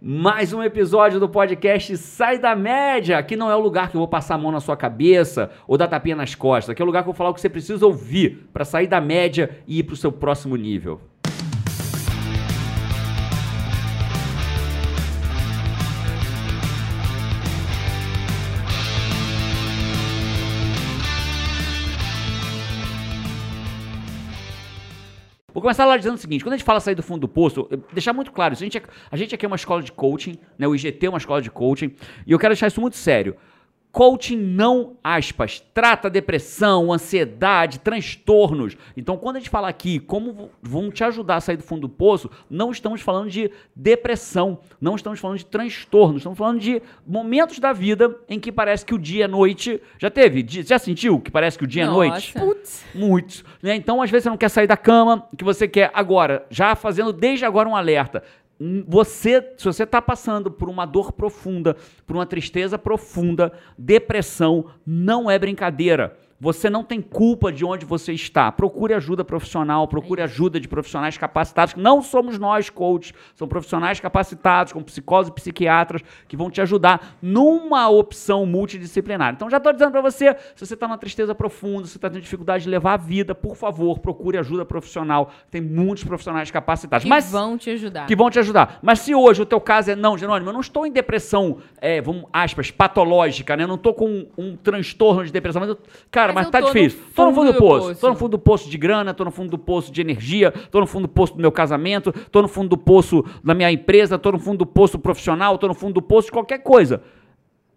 Mais um episódio do podcast Sai da Média. Aqui não é o lugar que eu vou passar a mão na sua cabeça ou dar tapinha nas costas. Aqui é o lugar que eu vou falar o que você precisa ouvir para sair da média e ir para o seu próximo nível. Vou começar lá dizendo o seguinte: quando a gente fala sair do fundo do poço, deixar muito claro isso. A gente, é, a gente aqui é uma escola de coaching, né? O IGT é uma escola de coaching, e eu quero deixar isso muito sério. Coaching não, aspas, trata depressão, ansiedade, transtornos. Então, quando a gente fala aqui como vão te ajudar a sair do fundo do poço, não estamos falando de depressão, não estamos falando de transtornos, estamos falando de momentos da vida em que parece que o dia é noite. Já teve? Já sentiu que parece que o dia Nossa. é noite? Putz. Muitos. Né? Então, às vezes, você não quer sair da cama, que você quer agora, já fazendo desde agora um alerta. Você, se você está passando por uma dor profunda, por uma tristeza profunda, depressão, não é brincadeira. Você não tem culpa de onde você está. Procure ajuda profissional, procure ajuda de profissionais capacitados. Não somos nós, coaches, são profissionais capacitados, como psicólogos e psiquiatras, que vão te ajudar numa opção multidisciplinar. Então, já estou dizendo para você: se você está numa tristeza profunda, se você está tendo dificuldade de levar a vida, por favor, procure ajuda profissional. Tem muitos profissionais capacitados. Que Mas vão te ajudar. que vão te ajudar. Mas se hoje o teu caso é, não, Jerônimo, eu não estou em depressão, é, vamos, aspas, patológica, né? Eu não estou com um, um transtorno de depressão, mas eu, cara, mas, Mas eu tá difícil. Tô no fundo fundo do do poço. poço. Tô no fundo do poço de grana, tô no fundo do poço de energia, tô no fundo do poço do meu casamento, tô no fundo do poço da minha empresa, tô no fundo do poço profissional, tô no fundo do poço de qualquer coisa.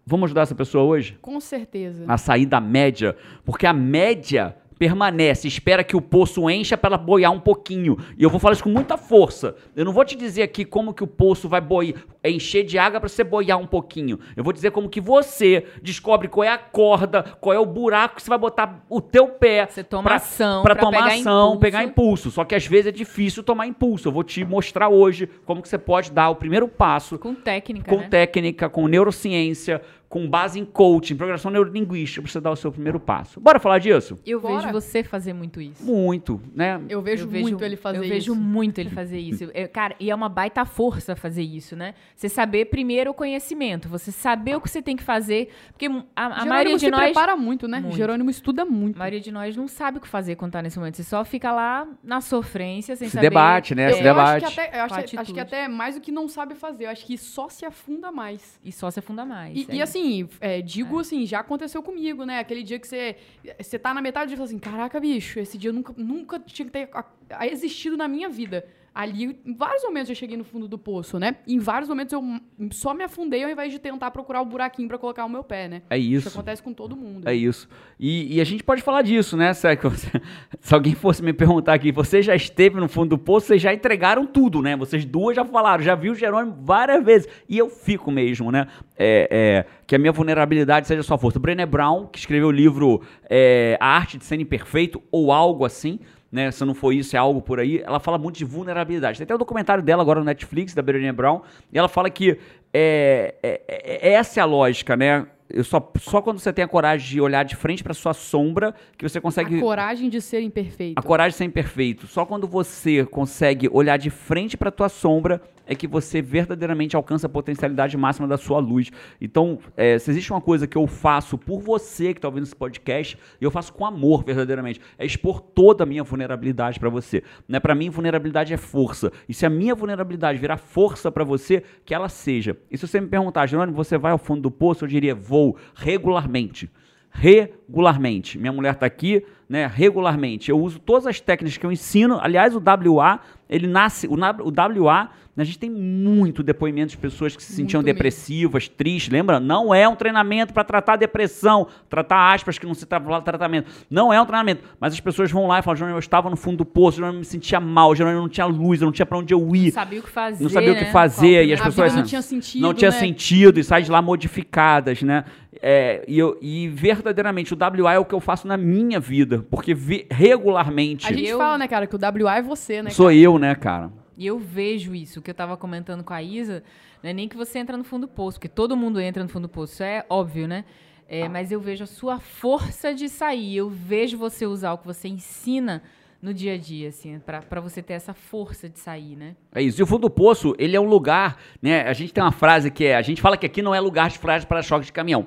Vamos ajudar essa pessoa hoje? Com certeza. a sair da média, porque a média permanece, espera que o poço encha para ela boiar um pouquinho. E eu vou falar isso com muita força. Eu não vou te dizer aqui como que o poço vai boi, encher de água para você boiar um pouquinho. Eu vou dizer como que você descobre qual é a corda, qual é o buraco que você vai botar o teu pé Você toma pra- ação pra pra tomar pegar ação, impulso. pegar impulso. Só que às vezes é difícil tomar impulso. Eu vou te mostrar hoje como que você pode dar o primeiro passo Com técnica, com né? técnica, com neurociência, com base em coaching, programação neurolinguística, pra você dar o seu primeiro passo. Bora falar disso? Eu Bora. vejo você fazer muito isso. Muito, né? Eu vejo muito ele fazer eu isso. vejo muito ele fazer isso. É, cara, e é uma baita força fazer isso, né? Você saber primeiro o conhecimento, você saber o que você tem que fazer, porque a, a Jerônimo maioria de se nós, prepara muito, né? Muito. Jerônimo estuda a muito. maioria de nós não sabe o que fazer quando tá nesse momento. Você só fica lá na sofrência, sem Se saber. debate, né? Eu, Se eu acho debate. que até, eu acho, acho que até mais do que não sabe fazer. Eu acho que só se afunda mais. E só se afunda mais. E, é e assim, é, digo assim, já aconteceu comigo, né? Aquele dia que você, você tá na metade e fala assim, caraca, bicho, esse dia nunca, nunca tinha que ter existido na minha vida. Ali, em vários momentos eu cheguei no fundo do poço, né? Em vários momentos eu só me afundei ao invés de tentar procurar o buraquinho pra colocar o meu pé, né? É Isso isso. acontece com todo mundo. É isso. E, e a gente pode falar disso, né? Se, se alguém fosse me perguntar aqui, você já esteve no fundo do poço, vocês já entregaram tudo, né? Vocês duas já falaram, já viu o Jerônimo várias vezes. E eu fico mesmo, né? É, é, que a minha vulnerabilidade seja sua força. Brené Brown, que escreveu o livro é, A Arte de Ser Imperfeito, ou algo assim, né? Se não for isso, é algo por aí. Ela fala muito de vulnerabilidade. Tem até o documentário dela agora no Netflix, da Brené Brown, e ela fala que é, é- é- essa é a lógica, né? Eu só, só quando você tem a coragem de olhar de frente para sua sombra que você consegue A coragem de ser imperfeito. a coragem de ser imperfeito. Só quando você consegue olhar de frente para tua sombra é que você verdadeiramente alcança a potencialidade máxima da sua luz. Então, é, se existe uma coisa que eu faço por você que está ouvindo esse podcast, eu faço com amor verdadeiramente, é expor toda a minha vulnerabilidade para você. Né? Para mim, vulnerabilidade é força. E se a minha vulnerabilidade virar força para você, que ela seja. E se você me perguntar, Jerônimo, você vai ao fundo do poço? Eu diria, vou regularmente regularmente. Minha mulher está aqui, né? Regularmente. Eu uso todas as técnicas que eu ensino. Aliás, o WA, ele nasce. O, WA, a gente tem muito depoimento de pessoas que se sentiam Muito mesmo. depressivas, tristes. Lembra? Não é um treinamento para tratar depressão, tratar aspas que não se trata tratamento. Não é um treinamento. Mas as pessoas vão lá e falam: eu estava no fundo do poço, eu me sentia mal, eu não tinha luz, eu não tinha para onde eu Não ir. sabia o que fazer. Não sabia o que né? fazer, e as a pessoas- não tinha sentido, não tinha né? sentido e sai de lá modificadas, né? É, e, eu- e verdadeiramente o WA é o que eu faço na minha vida, porque vi- regularmente A gente Eu- fala, né, cara, que o WA é você, né? sou eu, né, cara? E eu vejo isso, o que eu tava comentando com a Isa, não é nem que você entra no fundo do poço, porque todo mundo entra no fundo do poço, isso é óbvio, né? É, mas eu vejo a sua força de sair, eu vejo você usar o que você ensina no dia a dia, assim, pra, pra você ter essa força de sair, né? É isso. E o fundo do poço, ele é um lugar, né? A gente tem uma frase que é, a gente fala que aqui não é lugar de frágil para choque de caminhão.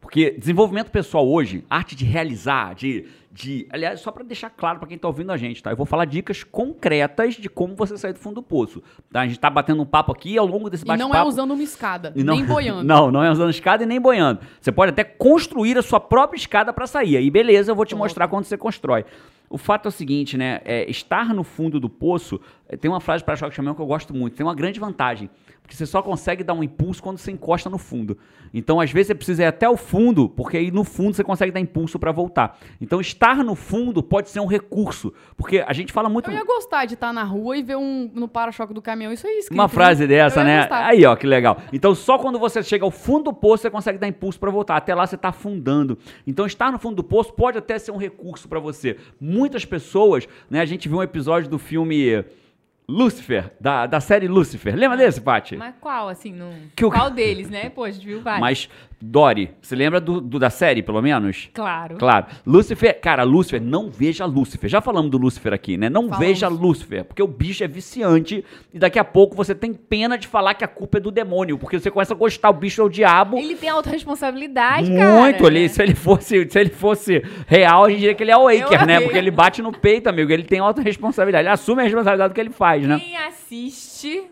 Porque desenvolvimento pessoal hoje, arte de realizar, de, de aliás, só para deixar claro para quem está ouvindo a gente, tá? Eu vou falar dicas concretas de como você sair do fundo do poço. Tá? A gente está batendo um papo aqui ao longo desse E bate-papo. não é usando uma escada, não- nem boiando. Não, não é usando escada e nem boiando. Você pode até construir a sua própria escada para sair. Aí, beleza, eu vou te mostrar quando você constrói. O fato é o seguinte, né? é, estar no fundo do poço, é, tem uma frase para choque caminhão que eu gosto muito. Tem uma grande vantagem. Porque você só consegue dar um impulso quando você encosta no fundo. Então, às vezes, você precisa ir até o fundo, porque aí no fundo você consegue dar impulso para voltar. Então, estar no fundo pode ser um recurso. Porque a gente fala muito. Eu ia gostar de estar na rua e ver um no para-choque do caminhão. Isso aí escrito. Uma frase dessa, né? gostar. Aí, ó, que legal. Então, só quando você chega ao fundo do poço, você consegue dar impulso para voltar. Até lá, você está afundando. Então, estar no fundo do poço pode até ser um recurso para você. Muitas pessoas, né? A gente viu um episódio do filme Lucifer, da, da série Lucifer. Lembra desse, Paty? Mas qual, assim, não... Qual deles, né? Pô, a gente viu vários. Mas, Dory, você lembra do, do- da série, pelo menos? Claro. Claro. Lúcifer, cara, Lúcifer, não veja Lúcifer. Já falamos do Lúcifer aqui, né? Não Falamos. veja Lúcifer, porque o bicho é viciante e daqui a pouco você tem pena de falar que a culpa é do demônio, porque você começa a gostar, o bicho é o diabo. Ele tem autorresponsabilidade, cara. Muito ali. Se ele fosse, se ele fosse real, a gente diria que ele é o Aker, né? amei. Porque ele bate no peito, amigo. Ele tem autorresponsabilidade. Ele assume a responsabilidade do que ele faz, né? Quem assiste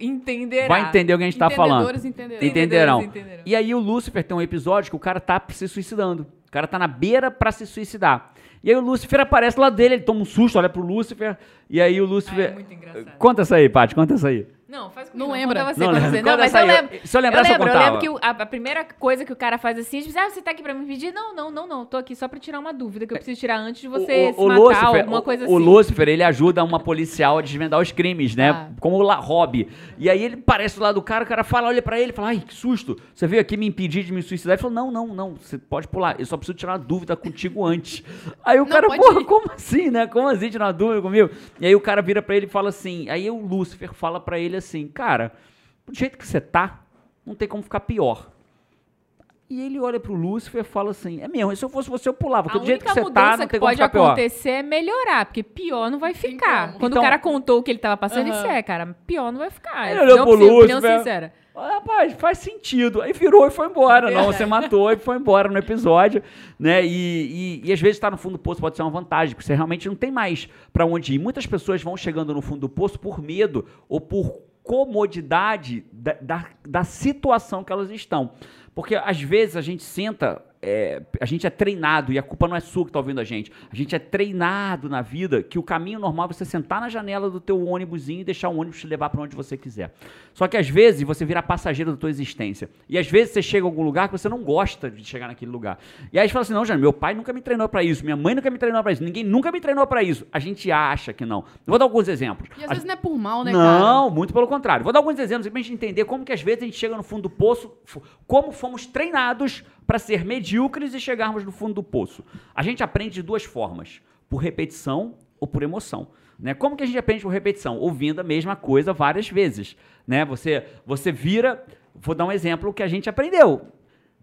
entenderá. Vai entender o que a gente tá falando. Entenderão. Entenderão. entenderão. E aí o Lúcifer tem um episódio que o cara tá se suicidando. O cara tá na beira pra se suicidar. E aí o Lúcifer aparece lá dele, ele toma um susto, olha pro Lúcifer, e aí o Ah, Lúcifer... é muito engraçado. Conta essa aí, Paty, conta essa aí. Não, faz comigo. Não Não lembra? Você, Não lembra. você. Não, mas eu. Eu- lembro. se eu lembrasse, eu lembro, contava. lembro que o- a, a primeira coisa que o cara faz assim, tipo, ah, você tá aqui pra me pedir? Não, não, não, não. Tô aqui só pra tirar uma dúvida que eu preciso tirar antes de você se matar, alguma o- coisa o assim. Lúcifer, ele ajuda uma policial a desvendar os crimes, né? Ah. Como o La- hobby. E aí ele parece lá do cara, o cara fala, olha pra ele, fala, ai, que susto. Você veio aqui me impedir de me suicidar? Ele falou, não, não, não, você pode pular. Eu só preciso tirar uma dúvida contigo antes. Aí o Não, cara, porra, ir. como assim, né? Como assim tirar uma dúvida comigo? E aí o cara vira pra ele e fala assim, aí o Lúcifer fala pra ele assim, cara, do jeito que você tá, não tem como ficar pior. E ele olha pro Lúcifer e fala assim: É mesmo, se eu fosse você, eu pulava. Porque A do jeito que você tá, mudança não que tem como pode ficar pior. acontecer é melhorar, porque pior não vai ficar. como. Quando Então- o cara contou o que ele tava passando, ele Aham. disse, é, cara, pior não vai ficar. Ele olhou não, pro opinião Lúcifer. sincera. Rapaz, faz sentido. Aí virou e foi embora. Não, você matou e foi embora no episódio, né? E, e, e às vezes estar no fundo do poço pode ser uma vantagem, porque você realmente não tem mais pra onde ir. Muitas pessoas vão chegando no fundo do poço por medo ou por comodidade da, da, da situação que elas estão. Porque às vezes a gente senta, é, a gente é treinado, e a culpa não é sua que está ouvindo a gente. A gente é treinado na vida que o caminho normal é você sentar na janela do teu ônibusinho e deixar o ônibus te levar para onde você quiser. Só que às vezes você vira passageiro da tua existência. E às vezes você chega a algum lugar que você não gosta de chegar naquele lugar. E aí você fala assim: não, Jânio, meu pai nunca me treinou para isso, minha mãe nunca me treinou para isso, ninguém nunca me treinou para isso. A gente acha que não. Eu vou dar alguns exemplos. E às A- vezes não é por mal, né, cara? não, muito pelo contrário. Vou dar alguns exemplos para a gente entender como que às vezes a gente chega no fundo do poço, como fomos treinados para ser medíocres e chegarmos no fundo do poço. A gente aprende de duas formas, por repetição ou por emoção. Né? Como que a gente aprende por repetição? Ouvindo a mesma coisa várias vezes. Né? Você, você vira, vou dar um exemplo que a gente aprendeu.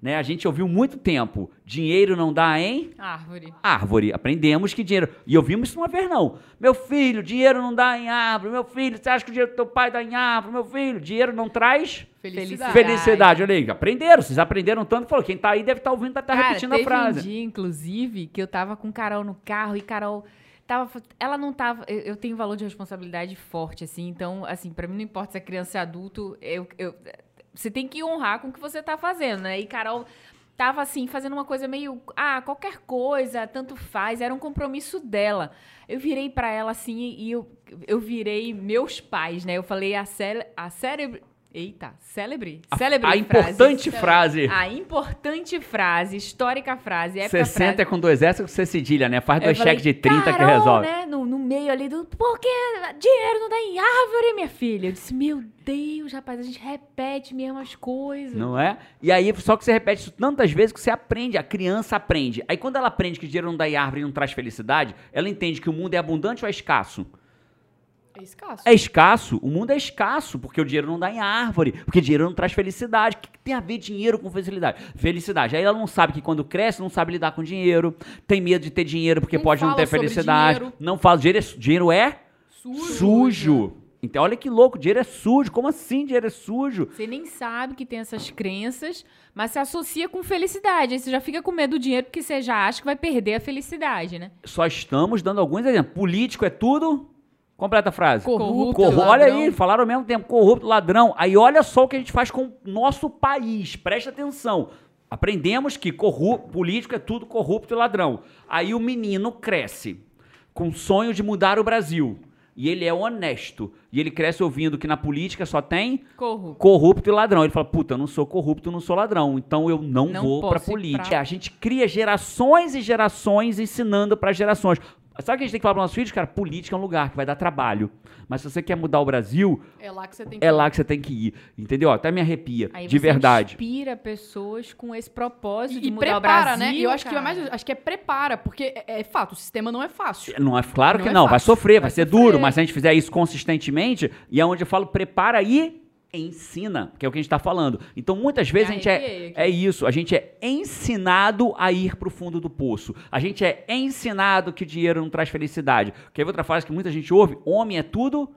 Né? A gente ouviu muito tempo, dinheiro não dá em Árvore. árvore. Aprendemos que dinheiro. E ouvimos isso uma vez, não. Meu filho, dinheiro não dá em árvore. Meu filho, você acha que o dinheiro do teu pai dá em árvore? Meu filho, dinheiro não traz Felicidade. felicidade. Olha aí, aprenderam. Vocês aprenderam tanto falou. Quem tá aí deve estar ouvindo, tá, tá Cara, repetindo a frase. um dia, inclusive, que eu tava com Carol no carro e Carol tava. Ela não tava. Eu, tenho valor de responsabilidade forte, assim. Então, assim, pra mim não importa se é criança ou adulto, eu, eu- você tem que honrar com o que você tá fazendo, né? E Carol tava assim, fazendo uma coisa meio. Ah, qualquer coisa, tanto faz. Era um compromisso dela. Eu virei pra ela assim e eu, eu virei meus pais, né? Eu falei a, cele, a célebre. Eita, célebre? A, Célebre a importante frase. A importante frase, histórica frase, épica 60 é frase. com dois S com C cedilha, né? Faz dois cheques de 30 que "Carol", resolve. né, no, no meio ali do... Porque dinheiro não dá em árvore, minha filha. Eu disse, meu Deus, rapaz, a gente repete mesmo as coisas. Não é? E aí, só que você repete isso tantas vezes que você aprende, a criança aprende. Aí quando ela aprende que dinheiro não dá em árvore e não traz felicidade, ela entende que o mundo é abundante ou é escasso? É escasso. É escasso? O mundo é escasso, porque o dinheiro não dá em árvore, porque dinheiro não traz felicidade. O que tem a ver dinheiro com felicidade? Felicidade. Aí ela não sabe que quando cresce, não sabe lidar com dinheiro, tem medo de ter dinheiro porque Não pode não ter felicidade. dinheiro. Não fala. Dinheiro é, dinheiro é Sujo. sujo. Então, olha que louco, dinheiro é sujo. Como assim dinheiro é sujo? Você nem sabe que tem essas crenças, mas se associa com felicidade. Aí você já fica com medo do dinheiro porque você já acha que vai perder a felicidade, né? Só estamos dando alguns exemplos. Político é tudo. Completa a frase. Corrupto, Corru- olha ladrão. aí, falaram ao mesmo tempo, corrupto, ladrão. Aí olha só o que a gente faz com o nosso país. Presta atenção. Aprendemos que corrupto, político é tudo corrupto e ladrão. Aí o menino cresce com o sonho de mudar o Brasil. E ele é honesto. E ele cresce ouvindo que na política só tem Corrupto. corrupto e ladrão. Ele fala, puta, eu não sou corrupto, não sou ladrão, então eu não, Não vou pra política. pra- A gente cria gerações e gerações ensinando pra gerações. Sabe o que a gente tem que falar para nossos filhos? Cara, política é um lugar que vai dar trabalho. Mas se você quer mudar o Brasil, É lá que você tem que é lá que você tem que ir. Entendeu? Até me arrepia. Aí de você verdade. inspira pessoas com esse propósito de E, e mudar prepara, o Brasil, né? E eu acho que é mais, acho que é prepara, porque é, é fato, o sistema não é fácil. Não é claro Não que é não, vai fácil. sofrer, vai, Vai ser sofrer. duro, mas se a gente fizer isso consistentemente, e é onde eu falo prepara e ensina, que é o que a gente está falando. Então, muitas vezes a gente é, é isso, a gente é ensinado a ir pro fundo do poço. A gente é ensinado que dinheiro não traz felicidade. Que é outra frase que muita gente ouve, homem é tudo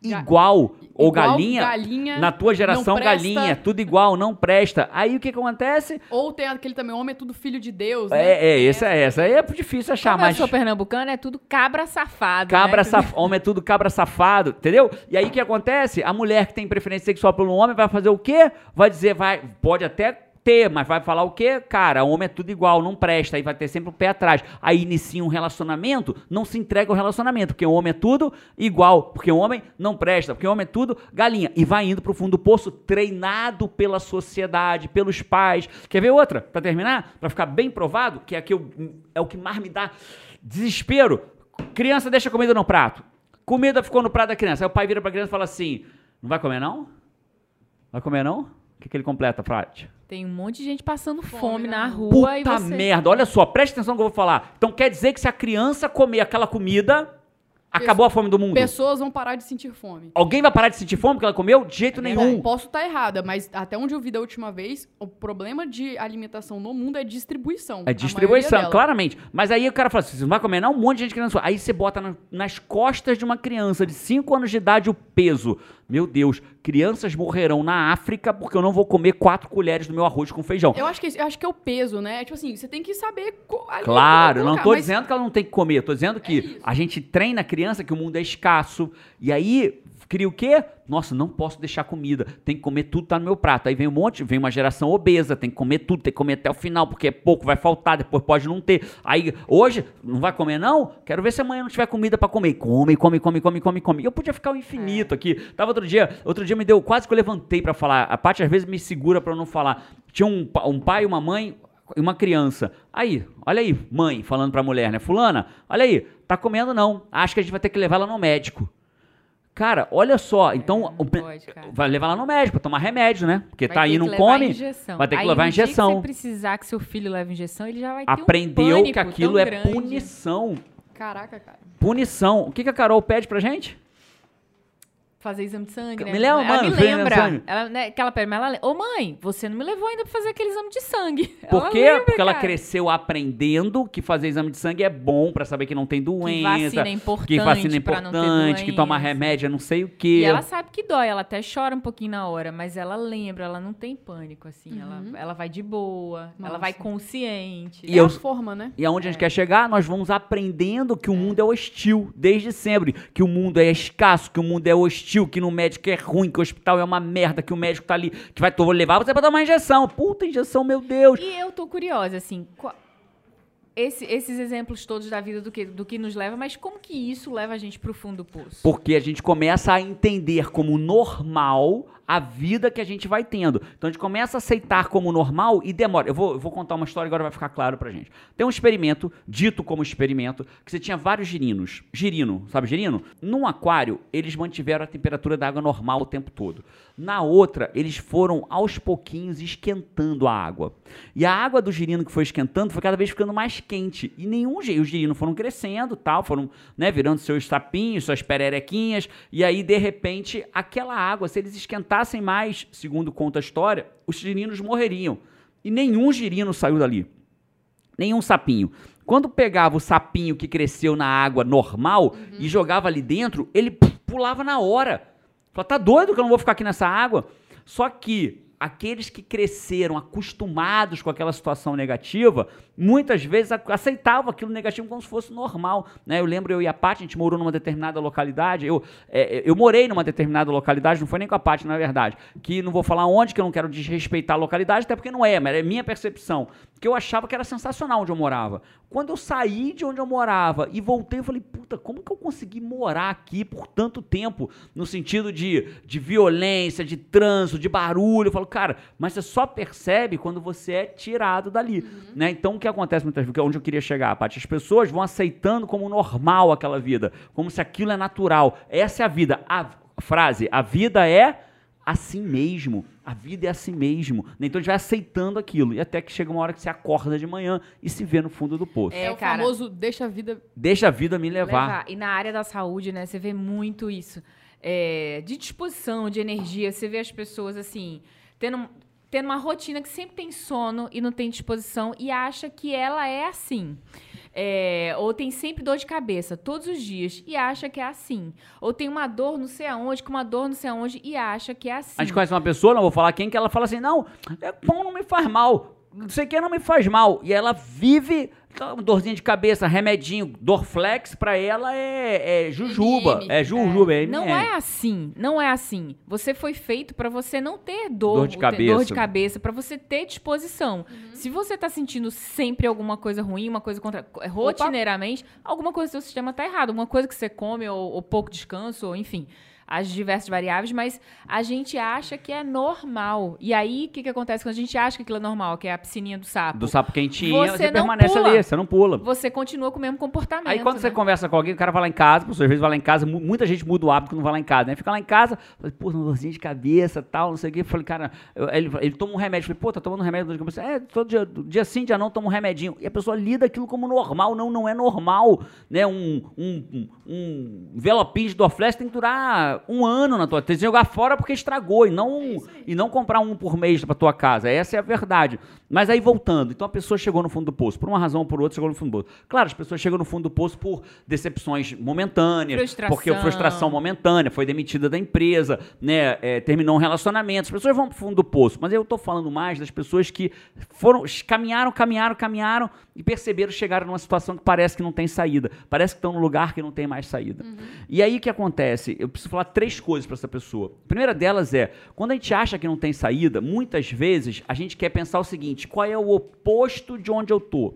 Ga- igual, ou igual, galinha, galinha, na tua geração galinha, tudo igual, não presta. Aí o que que acontece? Ou tem aquele também, homem é tudo filho de Deus, né? É, é, esse é essa. Aí é difícil achar, Como mas eu sou pernambucana, é tudo cabra safado. Cabra né? saf... Homem é tudo cabra safado, entendeu? E aí o que acontece? A mulher que tem preferência sexual pelo homem vai fazer o quê? Vai dizer, vai, pode até ter, mas vai falar o quê? Cara, homem é tudo igual, não presta, aí vai ter sempre o pé atrás. Aí inicia um relacionamento, não se entrega ao relacionamento, porque homem é tudo igual, porque homem não presta, porque homem é tudo galinha. E vai indo pro fundo do poço, treinado pela sociedade, pelos pais. Quer ver outra? Pra terminar? Pra ficar bem provado, que é, que eu, é o que mais me dá desespero. Criança deixa comida no prato. Comida ficou no prato da criança. Aí o pai vira pra criança e fala assim: Não vai comer não? Vai comer não? O que, que ele completa, Frade? Tem um monte de gente passando fome, Fome na rua e Puta você... merda, olha só, preste atenção no que eu vou falar. Então quer dizer que se a criança comer aquela comida, acabou a fome do mundo? Pessoas vão parar de sentir fome. Alguém vai parar de sentir fome porque ela comeu? De jeito nenhum. Posso estar errada, mas até onde eu vi da última vez, o problema de alimentação no mundo é distribuição. É distribuição, claramente. Mas aí o cara fala assim: você não vai comer, não? Um monte de gente querendo só. Aí você bota na- nas costas de uma criança de 5 anos de idade o peso. Meu Deus, crianças morrerão na África porque eu não vou comer quatro colheres do meu arroz com feijão. Eu acho, que, eu acho que é o peso, né? Tipo assim, você tem que saber. Claro, eu não colocar, tô mas dizendo que ela não tem que comer, tô dizendo que isso. a gente treina a criança que o mundo é escasso. E aí cria o quê? Nossa, não posso deixar comida. Tem que comer tudo, tá no meu prato. Aí vem um monte, vem uma geração obesa, tem que comer tudo, tem que comer até o final, porque é pouco, vai faltar, depois pode não ter. Aí, hoje, não vai comer, não? Quero ver se amanhã não tiver comida pra comer. Come, come, come, come, come, come. Eu podia ficar o infinito aqui. Tava outro dia, outro dia me deu, quase que eu levantei pra falar. A parte às vezes me segura pra eu não falar. Tinha um, um pai e uma mãe e uma criança. Aí, olha aí, mãe falando pra mulher, né? Fulana, olha aí, tá comendo não. Acho que a gente vai ter que levar ela no médico. Cara, olha só, então não o pe- pode, cara. vai levar ela no médico pra tomar remédio, né? Porque Vai tá aí não come, vai ter que Aí, levar injeção. Que você precisar que seu filho leve injeção, ele já vai ter Aprendeu um que aquilo é grande. punição. Caraca, cara. Punição. O que, que a Carol pede pra gente? Fazer exame de sangue, né? Me lembra, ela mano, me lembra. Ela, né, que ela pede, mas ela lembra. Ô mãe, você não me levou ainda pra fazer aquele exame de sangue. Por Ela quê? lembra, Porque ela cara. cresceu aprendendo que fazer exame de sangue é bom pra saber que não tem doença. vacina é importante Que vacina é importante, que tomar remédio é não sei o quê. E ela sabe que dói, ela até chora um pouquinho na hora, mas ela lembra, ela não tem pânico, assim. Ela, ela vai de boa, ela Nossa. vai consciente. E é eu- a forma, né? E aonde a gente quer chegar, nós vamos aprendendo que o mundo é hostil, desde sempre. Que o mundo é escasso, que o mundo é hostil, que no médico é ruim, que o hospital é uma merda, que o médico tá ali, que vai vou levar você pra tomar injeção. Puta injeção, meu Deus. E eu tô curiosa, assim, qua- esse- esses exemplos todos da vida do que, do que nos leva, mas como que isso leva a gente pro fundo do poço? Porque a gente começa a entender como normal a vida que a gente vai tendo. Então a gente começa a aceitar como normal e demora. Eu vou, eu vou contar uma história agora vai ficar claro pra gente. Tem um experimento, dito como experimento, que você tinha vários girinos. Girino, sabe girino? Num aquário, eles mantiveram a temperatura da água normal o tempo todo. Na outra, eles foram aos pouquinhos esquentando a água. E a água do girino que foi esquentando foi cada vez ficando mais quente. E nenhum jeito. Os girinos foram crescendo, tal, foram né, virando seus sapinhos, suas pererequinhas. E aí, de repente, aquela água, se eles esquentassem mais, segundo conta a história, os girinos morreriam. E nenhum girino saiu dali. Nenhum sapinho. Quando pegava o sapinho que cresceu na água normal uhum. e jogava ali dentro, ele pulava na hora. Fala, tá doido que eu não vou ficar aqui nessa água? Só que aqueles que cresceram acostumados com aquela situação negativa, muitas vezes aceitavam aquilo negativo como se fosse normal. Né? Eu lembro, eu e a Paty, a gente morou numa determinada localidade, eu, é, eu morei numa determinada localidade, não foi nem com a Paty, na verdade, que não vou falar onde, que eu não quero desrespeitar a localidade, até porque não é, mas é minha percepção, que eu achava que era sensacional onde eu morava. Quando eu saí de onde eu morava e voltei, eu falei, puta, como que eu consegui morar aqui por tanto tempo, no sentido de, de violência, de trânsito, de barulho, eu falo, cara, mas você só percebe quando você é tirado dali, uhum. né? Então, o que acontece muitas vezes, que é onde eu queria chegar, Paty, as pessoas vão aceitando como normal aquela vida, como se aquilo é natural. Essa é a vida. A frase, a vida é assim mesmo. A vida é assim mesmo. Então a gente vai aceitando aquilo. E até que chega uma hora que você acorda de manhã e se vê no fundo do poço. É, é o cara, famoso deixa a vida. Deixa a vida me levar. levar. E na área da saúde, né, você vê muito isso. É, de disposição, de energia. Você vê as pessoas assim, tendo tendo uma rotina que sempre tem sono e não tem disposição e acha que ela é assim. É, ou tem sempre dor de cabeça, todos os dias, e acha que é assim. Ou tem uma dor não sei aonde, com uma dor não sei aonde, e acha que é assim. A gente conhece uma pessoa, não vou falar quem, que ela fala assim, não, é, pão não me faz mal, não sei o que não me faz mal. E ela vive dorzinha de cabeça, remedinho, Dorflex pra ela é, é jujuba. É jujuba, é. é Não é assim, não é assim. Você foi feito para você não ter dor, dor de cabeça, dor de cabeça para você ter disposição. Uhum. Se você tá sentindo sempre alguma coisa ruim, uma coisa contra rotineiramente, Opa. alguma coisa do seu sistema tá errado, alguma coisa que você come ou, ou pouco descanso, ou enfim as diversas variáveis, mas a gente acha que é normal. E aí, o que, que acontece quando a gente acha que aquilo é normal, que é a piscininha do sapo? Do sapo quentinho, você, você permanece pula. ali, você não pula. Você continua com o mesmo comportamento. Aí quando né? você conversa com alguém, o cara vai lá em casa, às vezes vai lá em casa, muita gente muda o hábito quando vai lá em casa, né? Fica lá em casa, fala, pô, uma dorzinha de cabeça, tal, não sei o quê. Eu falei, cara, eu, ele, ele toma um remédio. Eu falei, pô, tá tomando um remédio de cabeça? É, todo dia, dia sim, dia não, toma um remedinho. E a pessoa lida aquilo como normal. Não, não é normal, né? Um, um, um, um velopim de Dorflex tem que durar um ano na tua tem que jogar fora porque estragou e não, é e não comprar um por mês para tua casa. Essa é a verdade. Mas aí voltando, então a pessoa chegou no fundo do poço, por uma razão ou por outra, chegou no fundo do poço. Claro, as pessoas chegam no fundo do poço por decepções momentâneas, frustração. porque frustração momentânea, foi demitida da empresa, né, é, terminou um relacionamento. As pessoas vão pro fundo do poço, mas eu estou falando mais das pessoas que foram caminharam, caminharam, caminharam e perceberam chegaram numa situação que parece que não tem saída, parece que estão num lugar que não tem mais saída. Uhum. E aí o que acontece? Eu preciso falar três coisas para essa pessoa. A primeira delas é, quando a gente acha que não tem saída, muitas vezes a gente quer pensar o seguinte: qual é o oposto de onde eu tô?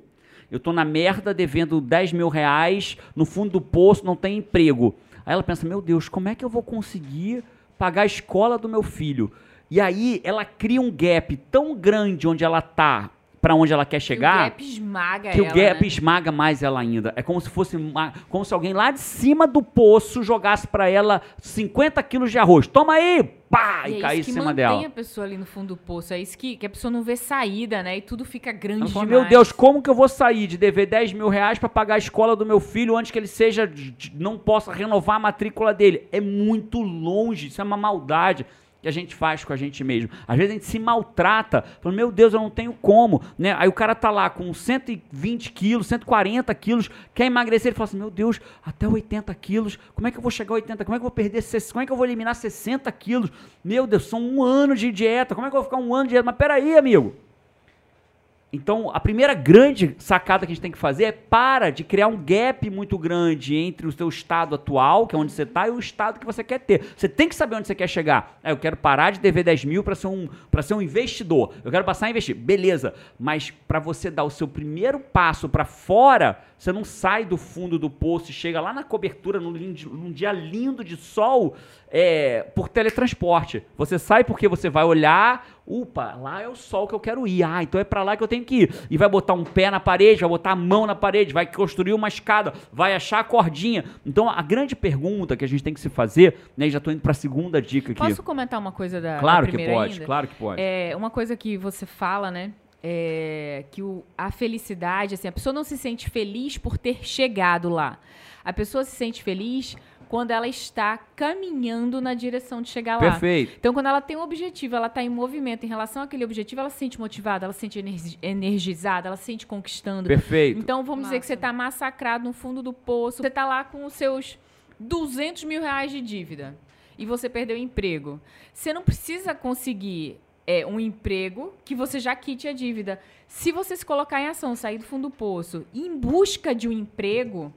Eu tô na merda devendo 10 mil reais, no fundo do poço, não tem emprego. Aí ela pensa: meu Deus, como é que eu vou conseguir pagar a escola do meu filho? E aí ela cria um gap tão grande onde ela tá para onde ela quer chegar. Que o gap esmaga que ela. Que o gap né? esmaga mais ela ainda. É como se fosse uma, como se alguém lá de cima do poço jogasse para ela 50 quilos de arroz. Toma aí! Pá! E, e é em cima dela. a pessoa ali no fundo do poço. É isso que, que a pessoa não vê saída, né? E tudo fica grande fala, Meu Deus, como que eu vou sair de dever 10 mil reais para pagar a escola do meu filho antes que ele seja. não possa renovar a matrícula dele? É muito longe. Isso é uma maldade que a gente faz com a gente mesmo. Às vezes a gente se maltrata, falando, meu Deus, eu não tenho como. Né? Aí o cara tá lá com 120 quilos, 140 quilos, quer emagrecer, ele fala assim, meu Deus, até 80 quilos, como é que eu vou chegar a 80? Como é que eu vou perder, como é que eu vou eliminar 60 quilos? Meu Deus, são um ano de dieta, como é que eu vou ficar um ano de dieta? Mas peraí, amigo, Então, a primeira grande sacada que a gente tem que fazer é para de criar um gap muito grande entre o seu estado atual, que é onde você está, e o estado que você quer ter. Você tem que saber onde você quer chegar. Ah, eu quero parar de dever 10 mil para ser, um, ser um investidor. Eu quero passar a investir. Beleza. Mas para você dar o seu primeiro passo para fora, você não sai do fundo do poço e chega lá na cobertura num, num dia lindo de sol é, por teletransporte. Você sai porque você vai olhar, upa, lá é o sol que eu quero ir. Ah, então é para lá que eu tenho que ir. E vai botar um pé na parede, vai botar a mão na parede, vai construir uma escada, vai achar a cordinha. Então a grande pergunta que a gente tem que se fazer, né, já estou indo para a segunda dica aqui. Posso comentar uma coisa da Claro da que pode, ainda? claro que pode. É, uma coisa que você fala, né? É, que o, a felicidade, assim, a pessoa não se sente feliz por ter chegado lá. A pessoa se sente feliz quando ela está caminhando na direção de chegar lá. Perfeito. Então, quando ela tem um objetivo, ela está em movimento em relação àquele objetivo, ela se sente motivada, ela se sente energizada, ela se sente conquistando. Perfeito. Então, vamos Massa. dizer que você está massacrado no fundo do poço, você está lá com os seus 200 mil reais de dívida e você perdeu o emprego. Você não precisa conseguir é, um emprego que você já quite a dívida. Se você se colocar em ação, sair do fundo do poço, em busca de um emprego,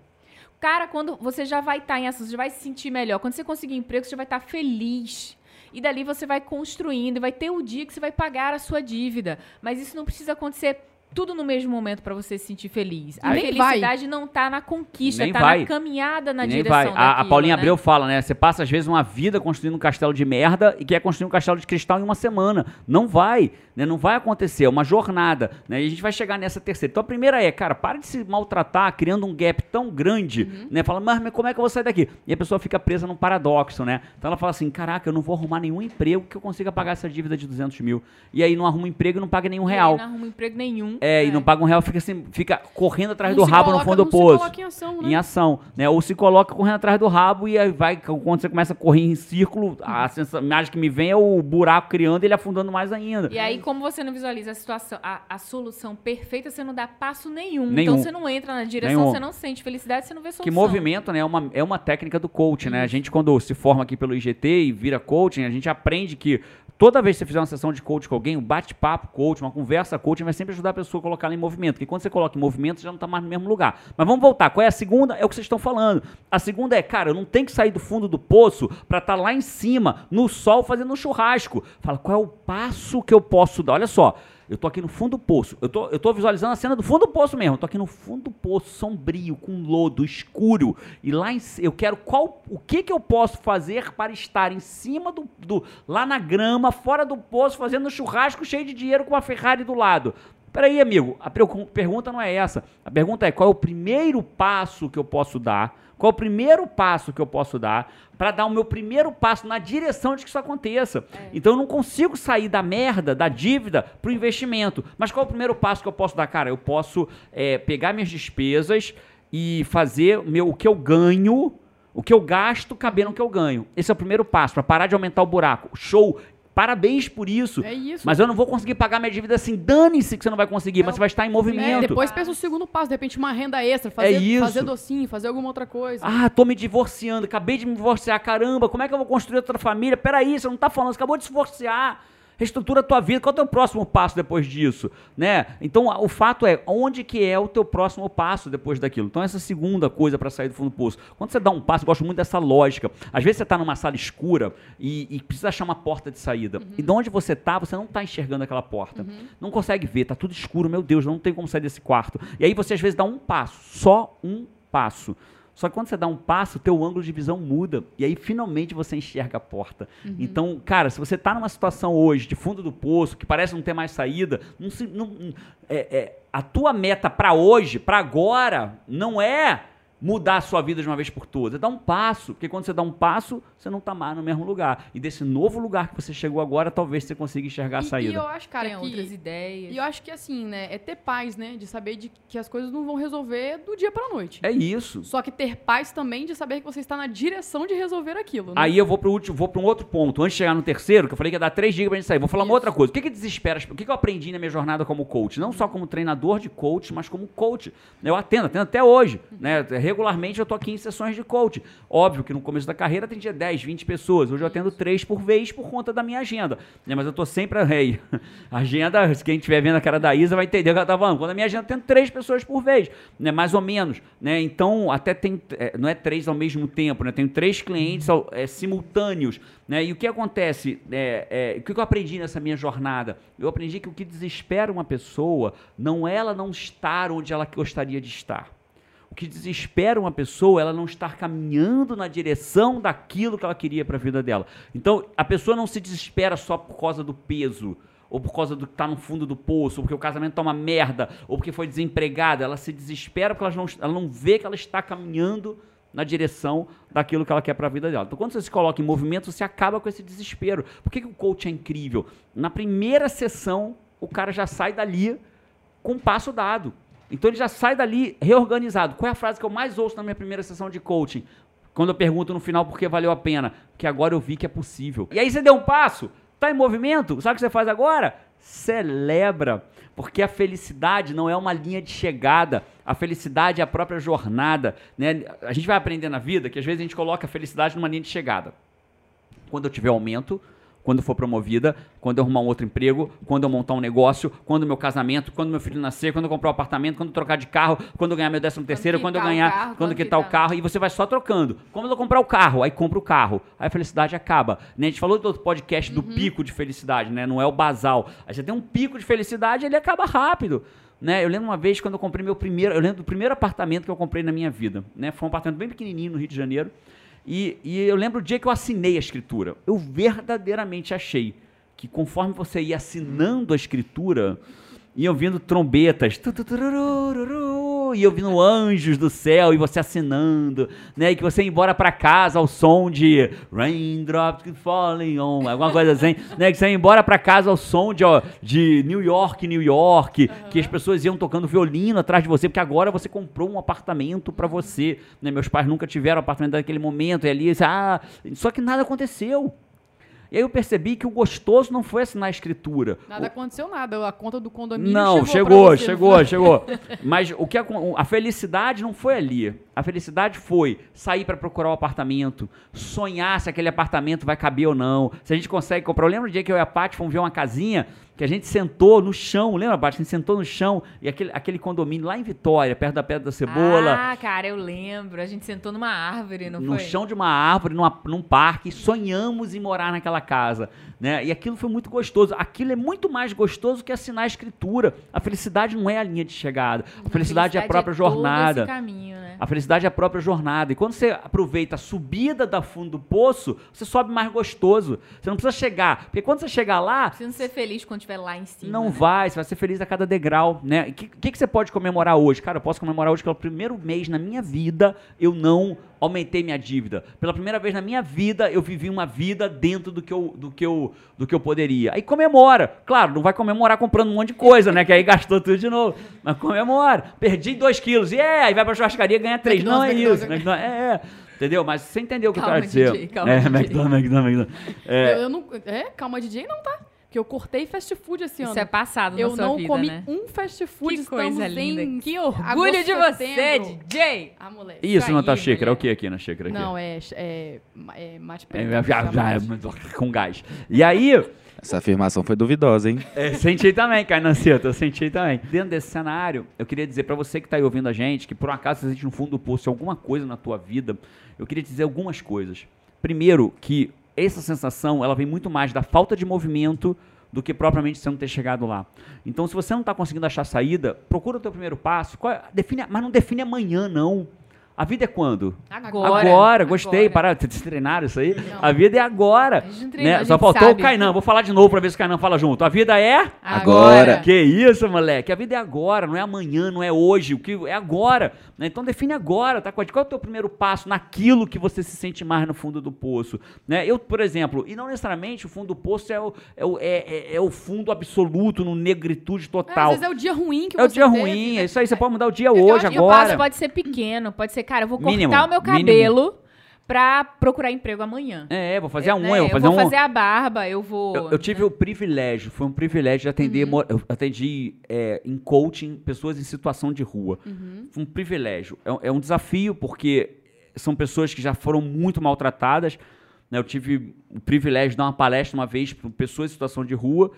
cara, quando você já vai estar tá em ação, você vai se sentir melhor. Quando você conseguir emprego, você vai estar tá feliz. E dali você vai construindo, vai ter o dia que você vai pagar a sua dívida. Mas isso não precisa acontecer tudo no mesmo momento para você se sentir feliz. A Nem felicidade vai. não tá na conquista, Nem tá vai. na caminhada na Nem direção vai. A, a daquilo, Paulinha né? Abreu fala, né? Você passa, às vezes, uma vida construindo um castelo de merda e quer construir um castelo de cristal em uma semana. Não vai, né? Não vai acontecer. É uma jornada, né? E a gente vai chegar nessa terceira. Então, a primeira é, cara, para de se maltratar criando um gap tão grande, Uhum. né? Fala, mas, mas como é que eu vou sair daqui? E a pessoa fica presa num paradoxo, né? Então, ela fala assim, caraca, eu não vou arrumar nenhum emprego que eu consiga pagar essa dívida de 200 mil. E aí não arruma emprego e não paga nenhum E aí real. Não arruma emprego nenhum. É, e não paga um real, fica assim, fica correndo atrás Não do rabo no coloca- fundo do não se poço coloca em ação, né? em ação, né? Ou se coloca correndo atrás do rabo e aí vai, quando você começa a correr em círculo, a sensação, a imagem que me vem é o buraco criando e ele afundando mais ainda. E aí, como você não visualiza a situação, a, a solução perfeita, você não dá passo nenhum. Nenhum. Então você não entra na direção, Nenhum. você não sente felicidade, você não vê solução. Que movimento, né? É uma, é uma técnica do coach, né? A gente, quando se forma aqui pelo IGT e vira coaching, a gente aprende que toda vez que você fizer uma sessão de coach com alguém, um bate-papo coach, uma conversa coaching, vai sempre ajudar a pessoa a colocar ela em movimento. Porque quando você coloca em movimento, você já não está mais no mesmo lugar. Mas vamos voltar. Qual é a segunda? É o que vocês estão falando. A segunda é, cara, eu não tenho que sair do fundo do poço para estar lá em cima, no sol, fazendo um churrasco. Fala, qual é o passo que eu posso dar? Olha só. Eu tô aqui no fundo do poço. Eu tô, eu tô visualizando a cena do fundo do poço mesmo. Eu tô aqui no fundo do poço, sombrio, com lodo, escuro. E lá em eu quero qual. O que que eu posso fazer para estar em cima do. do lá na grama, fora do poço, fazendo um churrasco cheio de dinheiro com uma Ferrari do lado. Peraí, amigo. A pergunta não é essa. A pergunta é qual é o primeiro passo que eu posso dar? Qual é o primeiro passo que eu posso dar para dar o meu primeiro passo na direção de que isso aconteça? Então eu não consigo sair da merda, da dívida, para o investimento. Mas qual é o primeiro passo que eu posso dar? Cara, eu posso é, pegar minhas despesas e fazer meu, o que eu ganho, o que eu gasto, caber no que eu ganho. Esse é o primeiro passo, para parar de aumentar o buraco. Show! Parabéns por isso. É isso. Mas eu não vou conseguir pagar minha dívida assim. Dane-se que você não vai conseguir, mas você vai estar em É, movimento. depois pensa o segundo passo, de repente uma renda extra, fazer, É isso. fazer docinho, fazer alguma outra coisa. Ah, tô me divorciando, acabei de me divorciar, caramba, como é que eu vou construir outra família? Peraí, você não tá falando, você acabou de se divorciar. Reestrutura a tua vida, qual é o teu próximo passo depois disso, né? Então, o fato é, onde que é o teu próximo passo depois daquilo? Então, essa segunda coisa para sair do fundo do poço. Quando você dá um passo, eu gosto muito dessa lógica. Às vezes você tá numa sala escura e, e precisa achar uma porta de saída. E de onde você tá, você não tá enxergando aquela porta. Não consegue ver, tá tudo escuro, meu Deus, não tem como sair desse quarto. E aí você às vezes dá um passo, só um passo. Só que quando você dá um passo, o teu ângulo de visão muda. E aí, finalmente, você enxerga a porta. Então, cara, se você está numa situação hoje de fundo do poço, que parece não ter mais saída, não se- não- é- é, a tua meta para hoje, para agora, não é mudar a sua vida de uma vez por todas. É dar um passo. Porque quando você dá um passo, você não está mais no mesmo lugar. E desse novo lugar que você chegou agora, talvez você consiga enxergar a E- saída. E, eu acho, cara, Tem que... outras ideias. E eu acho que assim, né, é ter paz, né, de saber de que as coisas não vão resolver do dia pra noite. É isso. Só que ter paz também de saber que você está na direção de resolver aquilo, né? Aí eu vou para último, vou para um outro ponto. Antes de chegar no terceiro, que eu falei que ia dar três dicas pra gente sair. Vou falar uma Isso. outra coisa. O que, que desespera? O que, que eu aprendi na minha jornada como coach? Não só como treinador de coach, mas como coach. Eu atendo, atendo até hoje. Né? Regularmente eu tô aqui em sessões de coaching. Óbvio que no começo da carreira atendia 10, 20 pessoas. Hoje eu atendo 3 por vez por conta da minha agenda. Né? Mas eu tô sempre. Hey, agenda, quem estiver vendo a cara da Isa vai entender o que ela tá falando. Quando a minha agenda atendo 3 pessoas por vez, né? Mais ou menos. Né? Então, até tem. é, não é três ao mesmo tempo, né? Tenho três clientes ao- é, simultâneos. Né? E o que acontece? É, é, o que eu aprendi nessa minha jornada? Eu aprendi que o que desespera uma pessoa não é ela não estar onde ela gostaria de estar. Que desespera uma pessoa ela não estar caminhando na direção daquilo que ela queria para a vida dela. Então, a pessoa não se desespera só por causa do peso, ou por causa do que está no fundo do poço, ou porque o casamento tá uma merda, ou porque foi desempregada. Ela se desespera porque ela não, ela não vê que ela está caminhando na direção daquilo que ela quer para a vida dela. Então, quando você se coloca em movimento, você acaba com esse desespero. Por que, que o coach é incrível? Na primeira sessão, o cara já sai dali com um passo dado. Então ele já sai dali reorganizado. Qual é a frase que eu mais ouço na minha primeira sessão de coaching? Quando eu pergunto no final por que valeu a pena. Que agora eu vi que é possível. E aí você deu um passo, tá em movimento, sabe o que você faz agora? Celebra. Porque a felicidade não é uma linha de chegada. A felicidade é a própria jornada. Né? A gente vai aprender na vida que às vezes a gente coloca a felicidade numa linha de chegada. Quando eu tiver aumento, quando for promovida, quando eu arrumar um outro emprego, quando eu montar um negócio, quando meu casamento, quando meu filho nascer, quando eu comprar um apartamento, quando eu trocar de carro, quando eu ganhar meu décimo terceiro, quando eu ganhar, carro, quando quando quitar o carro, e você vai só trocando. Quando eu comprar o carro, aí compra o carro, aí a felicidade acaba. Né? A gente falou do outro podcast do pico de felicidade, né? Não é o basal. Aí você tem um pico de felicidade, ele acaba rápido. Né? Eu lembro uma vez quando eu comprei meu primeiro, eu lembro do primeiro apartamento que eu comprei na minha vida, né? Foi um apartamento bem pequenininho no Rio de Janeiro. E, e eu lembro o dia que eu assinei a escritura. Eu verdadeiramente achei que conforme você ia assinando a escritura, iam vindo trombetas, tu, tu, tururururu, e eu vindo anjos do céu e você assinando, né? E que você ia embora pra casa ao som de Raindrops Falling On, alguma coisa assim, né? Que você ia embora pra casa ao som de, ó, de New York, New York, que as pessoas iam tocando violino atrás de você, porque agora você comprou um apartamento pra você, né? Meus pais nunca tiveram apartamento naquele momento, e ali, ah, só que nada aconteceu. E aí eu percebi que o gostoso não foi assinar a escritura. Nada aconteceu nada. A conta do condomínio Não, chegou. chegou, você, chegou, chegou. Mas o que acon- a felicidade não foi ali. A felicidade foi sair para procurar o apartamento, sonhar se aquele apartamento vai caber ou não, se a gente consegue comprar. Eu lembro o dia que eu e a Paty fomos ver uma casinha que a gente sentou no chão, lembra, Paty? A gente sentou no chão e aquele, aquele condomínio lá em Vitória, perto da Pedra da Cebola, Ah, cara, eu lembro. A gente sentou numa árvore, não no foi? chão de uma árvore, numa- num parque, sonhamos em morar naquela casa. Né? E aquilo foi muito gostoso. Aquilo é muito mais gostoso que assinar a escritura. A felicidade não é a linha de chegada. A felicidade, é a própria todo jornada. caminho, né? A felicidade é a própria jornada. E quando você aproveita a subida da fundo do poço, você sobe mais gostoso. Você não precisa chegar. Porque quando você chegar lá, Precisa ser feliz quando estiver lá em cima. não né? vai, você vai ser feliz a cada degrau, né? O que, que, que você pode comemorar hoje? Cara, eu posso comemorar hoje que pelo primeiro mês na minha vida eu não aumentei minha dívida. Pela primeira vez na minha vida eu vivi uma vida dentro do que eu, do que eu, do que eu poderia. Aí comemora. Claro, não vai comemorar comprando um monte de coisa, né? Que aí gastou tudo de novo. Mas comemora. Perdi dois quilos. E é, aí vai pra churrascaria e ganha três. Não é isso. É, é. Entendeu? Mas você entendeu o que Calma, eu quero dizer. DJ, calma, é, DJ. McDonald's, McDonald's, McDonald's. É, Eu, eu não, é, calma, DJ não, tá? Porque eu cortei fast food esse ano. Isso é passado eu na sua não vida, comi né? um fast food. Que coisa estamos linda. em Que orgulho de você, setembro. DJ. Ah, moleque. Isso Isso na tua aí, xícara. É o que aqui na xícara? aqui? Não, é, é, é mate É, preto. jamais. com gás. E aí, Essa afirmação foi duvidosa, hein? é, senti também, Carnanceta, senti também. Dentro desse cenário, eu queria dizer pra você que tá aí ouvindo a gente, que por um acaso existe no fundo do poço alguma coisa na tua vida, eu queria dizer algumas coisas. Primeiro, que essa sensação, ela vem muito mais da falta de movimento do que propriamente você não ter chegado lá. Então, se você não está conseguindo achar saída, procura o teu primeiro passo, é- define, mas não define amanhã, não. A vida é quando? Agora. Agora, gostei. Agora. Para, vocês treinaram isso aí? A vida é agora. A gente não treinou, né? a Só faltou sabe. o Kainan. Vou falar de novo pra ver se o Kainan fala junto. A vida é. Agora. Que isso, moleque? A vida é agora, não é amanhã, não é hoje. O que é agora. né? Então define agora, tá? Qual é o teu primeiro passo naquilo que você se sente mais no fundo do poço? Né? Eu, por exemplo, e não necessariamente o fundo do poço é o, é o, é, é- é o fundo absoluto, no negritude É, às total. vezes é o dia ruim que É o você dia teve, ruim, né? é isso aí. Você pode mudar o dia Eu hoje, E o passo agora. pode ser pequeno, pode ser, cara, eu vou cortar Mínimo, o meu mínimo. cabelo pra procurar emprego amanhã. É, vou fazer a né? unha, vou eu fazer vou um. fazer a barba, eu vou. Eu, eu tive o privilégio, foi um privilégio de atender, mo- eu atendi é, em coaching pessoas em situação de rua. Foi um privilégio. É, um- é um desafio, porque são pessoas que já foram muito maltratadas. né? Eu tive o privilégio de dar uma palestra uma vez para pessoas em situação de rua,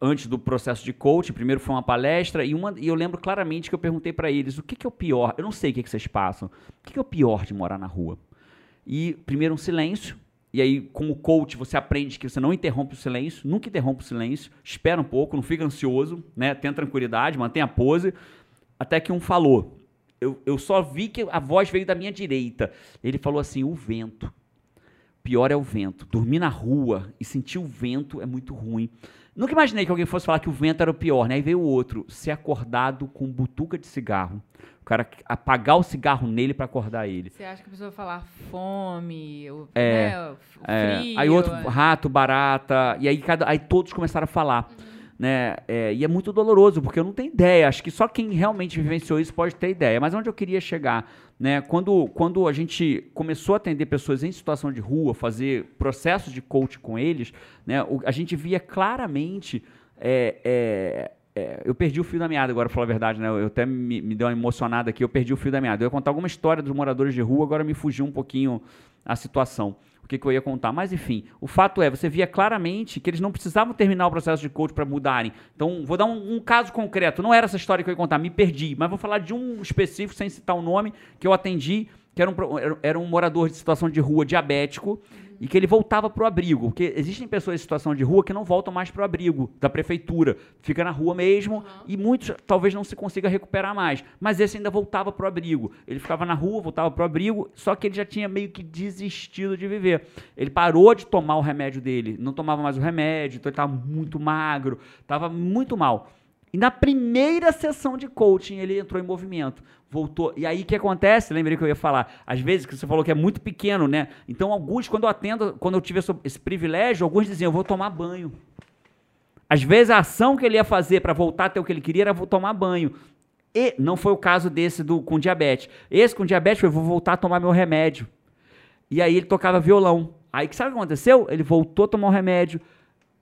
antes do processo de coaching. Primeiro foi uma palestra, e, uma, e eu lembro claramente que eu perguntei para eles o que, que é o pior. Eu não sei o que, que vocês passam. O que, que é o pior de morar na rua? E primeiro um silêncio. E aí, como coach, você aprende que você não interrompe o silêncio, nunca interrompe o silêncio, espera um pouco, não fica ansioso, né? Tenha tranquilidade, mantenha a pose. Até que um falou. Eu, eu só vi que a voz veio da minha direita. Ele falou assim: o vento. Pior é o vento. Dormir na rua e sentir o vento é muito ruim. Nunca imaginei que alguém fosse falar que o vento era o pior, né? Aí veio o outro, ser acordado com butuca de cigarro. O cara apagar o cigarro nele para acordar ele. Você acha que a pessoa vai falar fome, o, É, né, o É, frio. aí outro, é. rato, barata, e aí, cada, aí todos começaram a falar. Né? É, e é muito doloroso, porque eu não tenho ideia. Acho que só quem realmente vivenciou isso pode ter ideia. Mas onde eu queria chegar? Né? Quando, quando a gente começou a atender pessoas em situação de rua, fazer processos de coach com eles, né? o- a gente via claramente. é, é, é, eu perdi o fio da meada agora, pra falar a verdade, né? Eu até me, me deu uma emocionada aqui, eu perdi o fio da meada. Eu ia contar alguma história dos moradores de rua, agora me fugiu um pouquinho a situação. Que, que eu ia contar. Mas, enfim, o fato é, você via claramente que eles não precisavam terminar o processo de coach para mudarem. Então, vou dar um, um caso concreto. Não era essa história que eu ia contar, me perdi. Mas vou falar de um específico, sem citar o nome, que eu atendi, que era um, era um morador de situação de rua diabético e que ele voltava para o abrigo. Porque existem pessoas em situação de rua que não voltam mais para o abrigo da prefeitura. Fica na rua mesmo e muitos talvez não se consiga recuperar mais. Mas esse ainda voltava para o abrigo. Ele ficava na rua, voltava para o abrigo, só que ele já tinha meio que desistido de viver. Ele parou de tomar o remédio dele, não tomava mais o remédio, então ele estava muito magro, estava muito mal. E na primeira sessão de coaching ele entrou em movimento, voltou. E aí o que acontece? Lembrei que eu ia falar. Às vezes que você falou que é muito pequeno, né? Então alguns quando eu atendo, quando eu tive esse, privilégio, alguns diziam eu vou tomar banho. Às vezes a ação que ele ia fazer para voltar até o que ele queria era vou tomar banho. E não foi o caso desse do com diabetes. Esse com diabetes foi vou voltar a tomar meu remédio. E aí ele tocava violão. Aí que sabe o que aconteceu? Ele voltou a tomar o remédio.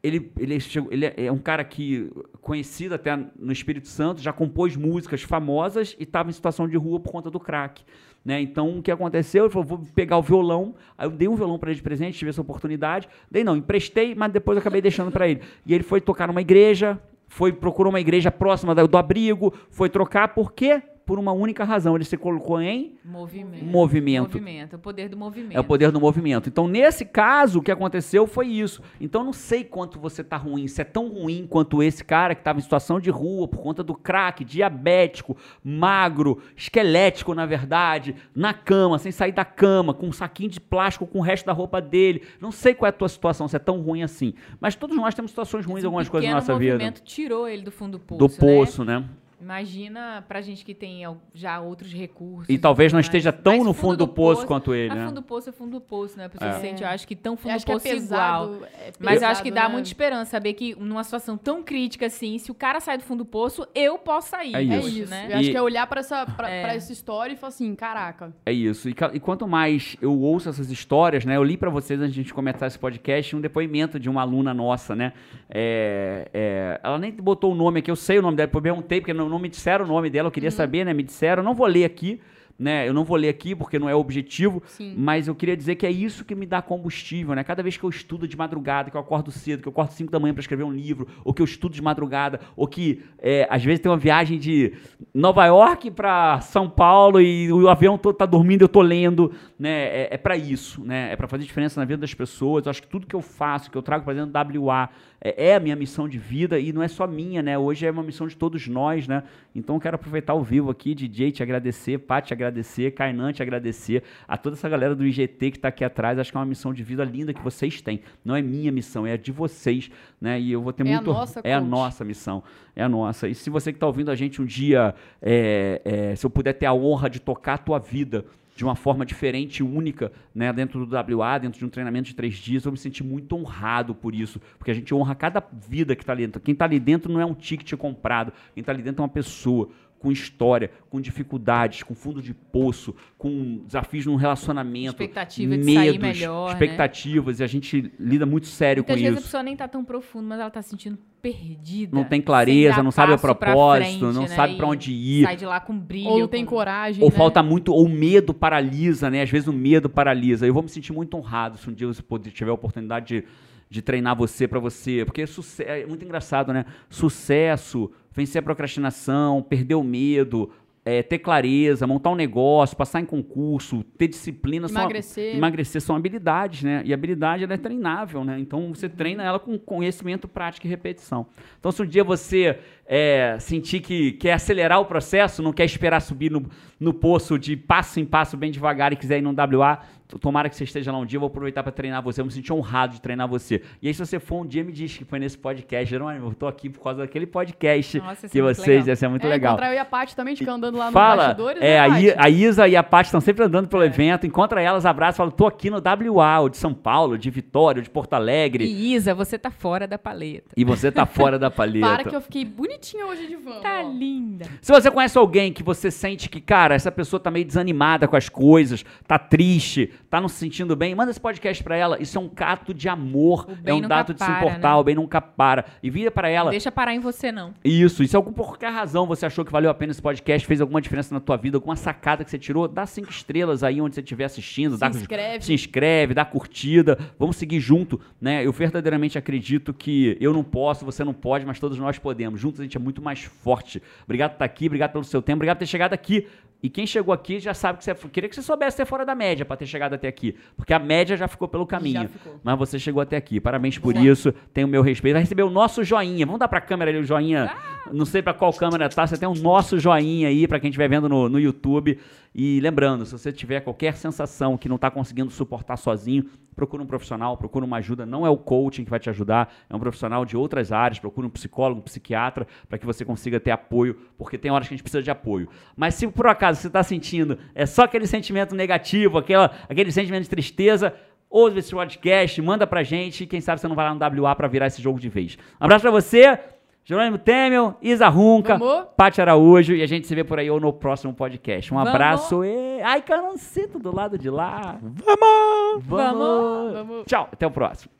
Ele, ele, chegou, ele é um cara que conhecido até no Espírito Santo, já compôs músicas famosas e estava em situação de rua por conta do crack. Né? Então, o que aconteceu? Ele falou, vou pegar o violão. Aí eu dei um violão para ele de presente, tive essa oportunidade. Dei não, emprestei, mas depois acabei deixando para ele. E ele foi tocar numa igreja, foi procurou uma igreja próxima do abrigo, foi trocar, por quê? Por uma única razão. Ele se colocou em Movimento. Movimento. Movimento. O poder do movimento. é o poder do movimento. Então, nesse caso, o que aconteceu foi isso. Então, eu não sei quanto você tá ruim. Se é tão ruim quanto esse cara que estava em situação de rua por conta do crack, diabético, magro, esquelético, na verdade, na cama, sem sair da cama, com um saquinho de plástico com o resto da roupa dele. Não sei qual é a tua situação, se é tão ruim assim. Mas todos nós temos situações ruins Esse algumas coisas na nossa vida. movimento tirou ele do fundo do poço. Do né? poço, né? Imagina pra gente que tem já outros recursos. E talvez não esteja mais. tão Mas no fundo do poço quanto ele, a né? fundo do poço é fundo do poço, né? A pessoa É. se sente, eu acho que tão fundo acho do é poço igual. pesado. é Mas eu acho pesado, que dá né? muita esperança saber que numa situação tão crítica assim, se o cara sai do fundo do poço, eu posso sair. É É isso. Né? Eu acho E- que é olhar pra essa, pra, É. pra essa história e falar assim, caraca. É isso. E, e quanto mais eu ouço essas histórias, né? Eu li pra vocês antes de a gente começar esse podcast um depoimento de uma aluna nossa, né? É, é, ela nem botou o nome aqui, eu sei o nome dela, eu perguntei, porque não, não me disseram o nome dela, eu queria saber, né? Me disseram, não vou ler aqui, né? Eu não vou ler aqui porque não é o objetivo, Sim. mas eu queria dizer que é isso que me dá combustível, né? Cada vez que eu estudo de madrugada, que eu acordo cedo, que eu acordo 5 da manhã para escrever um livro, ou que eu estudo de madrugada, ou que é, às vezes tem uma viagem de Nova York para São Paulo e o avião todo tá dormindo, eu tô lendo, né? É, é para isso, né? É para fazer diferença na vida das pessoas. Eu acho que tudo que eu faço, que eu trago para dentro do WA, é, é a minha missão de vida e não é só minha, né? Hoje é uma missão de todos nós, né? Então eu quero aproveitar o vivo aqui, DJ, te agradecer, Paty, te agradecer, Kainan, te agradecer, a toda essa galera do IGT que tá aqui atrás. Acho que é uma missão de vida linda que vocês têm. Não é minha missão, é a de vocês, né? E eu vou ter É a muito. nossa, é a nossa missão, é a nossa. E se você que está ouvindo a gente um dia, é, é, se eu puder ter a honra de tocar a tua vida de uma forma diferente e única, né, dentro do WA, dentro de um treinamento de três dias, eu me senti muito honrado por isso, porque a gente honra cada vida que está ali dentro. Quem está ali dentro não é um ticket comprado, quem está ali dentro é uma pessoa. Com história, com dificuldades, com fundo de poço, com desafios num relacionamento, Expectativa de medos, sair melhor, né? expectativas, e a gente lida muito sério Muitas com vezes a isso. pessoa nem tá tão profundo, mas ela tá se sentindo perdida. Não tem clareza, não sabe o propósito, frente, não né? sabe pra E onde ir. Sai de lá com brilho. Ou não tem com- coragem, Ou né? falta muito, ou o medo paralisa, né? Às vezes o medo paralisa. Eu vou me sentir muito honrado se um dia você tiver a oportunidade de, de treinar você pra você. Porque é muito engraçado, né? Sucesso, vencer a procrastinação, perder o medo, é, ter clareza, montar um negócio, passar em concurso, ter disciplina. são- Emagrecer. emagrecer são habilidades, né? E habilidade ela é treinável, né? Então você treina ela com conhecimento, prática e repetição. Então se um dia você é, sentir que quer acelerar o processo, não quer esperar subir no, no poço de passo em passo bem devagar e quiser ir num WA, tomara que você esteja lá um dia, eu vou aproveitar para treinar você, eu me senti honrado de treinar você. E aí se você for um dia, me diz que foi nesse podcast. Jerônimo, eu tô aqui por causa daquele podcast Nossa, ser que vocês, ia ser muito é, legal. encontrar eu e a Paty também, ficam andando lá nos Fala, bastidores, é, né, a, a Isa e a Paty estão sempre andando pelo evento, encontra elas, abraça, fala, tô aqui no WA, ou de São Paulo, de Vitória, de Porto Alegre, e, E Isa, você tá fora da paleta. você tá fora da palheta. Para que eu fiquei bonitinha hoje de van. Tá ó. linda. Se você conhece alguém que você sente que, cara, essa pessoa tá meio desanimada com as coisas, tá triste, tá não se sentindo bem, manda esse podcast pra ela. Isso é um cato de amor, é um dato de se para, importar, né? o bem nunca para. E vira pra ela. Não deixa parar em você, não. Isso, e se algum, por qualquer razão você achou que valeu a pena esse podcast, fez alguma diferença na tua vida, alguma sacada que você tirou, dá cinco estrelas aí onde você estiver assistindo, Se dá, inscreve. se inscreve, dá curtida, vamos seguir junto, né? Eu verdadeiramente acredito que eu não posso, você não pode, mas todos nós podemos. Juntos a gente é muito mais forte. Obrigado por estar aqui, obrigado pelo seu tempo, obrigado por ter chegado aqui. E quem chegou aqui já sabe que você queria que você soubesse ser fora da média para ter chegado até aqui, porque a média já ficou pelo caminho. ficou. Mas você chegou até aqui. Parabéns por isso. Tem o meu respeito. Vai receber o nosso joinha. Vamos dar pra câmera ali o joinha. Não sei pra qual câmera tá. Você tem o nosso joinha aí pra quem estiver vendo no, no YouTube. E lembrando, se você tiver qualquer sensação que não tá conseguindo suportar sozinho, procura um profissional, procura uma ajuda. Não é o coaching que vai te ajudar, é um profissional de outras áreas. Procura um psicólogo, um psiquiatra, para que você consiga ter apoio, porque tem horas que a gente precisa de apoio. Mas se por acaso você está sentindo é só aquele sentimento negativo, aquela, aquele sentimento de tristeza, ouve esse podcast, manda pra gente quem sabe você não vai lá no WA para virar esse jogo de vez. Um abraço pra você, Jerônimo Temel, Isa Runca. Paty Araújo e a gente se vê por aí ou no próximo podcast. Um Vamos. abraço e... Ai, canoncito do lado de lá. Vamos! Vamos. Vamos. Tchau, até o próximo.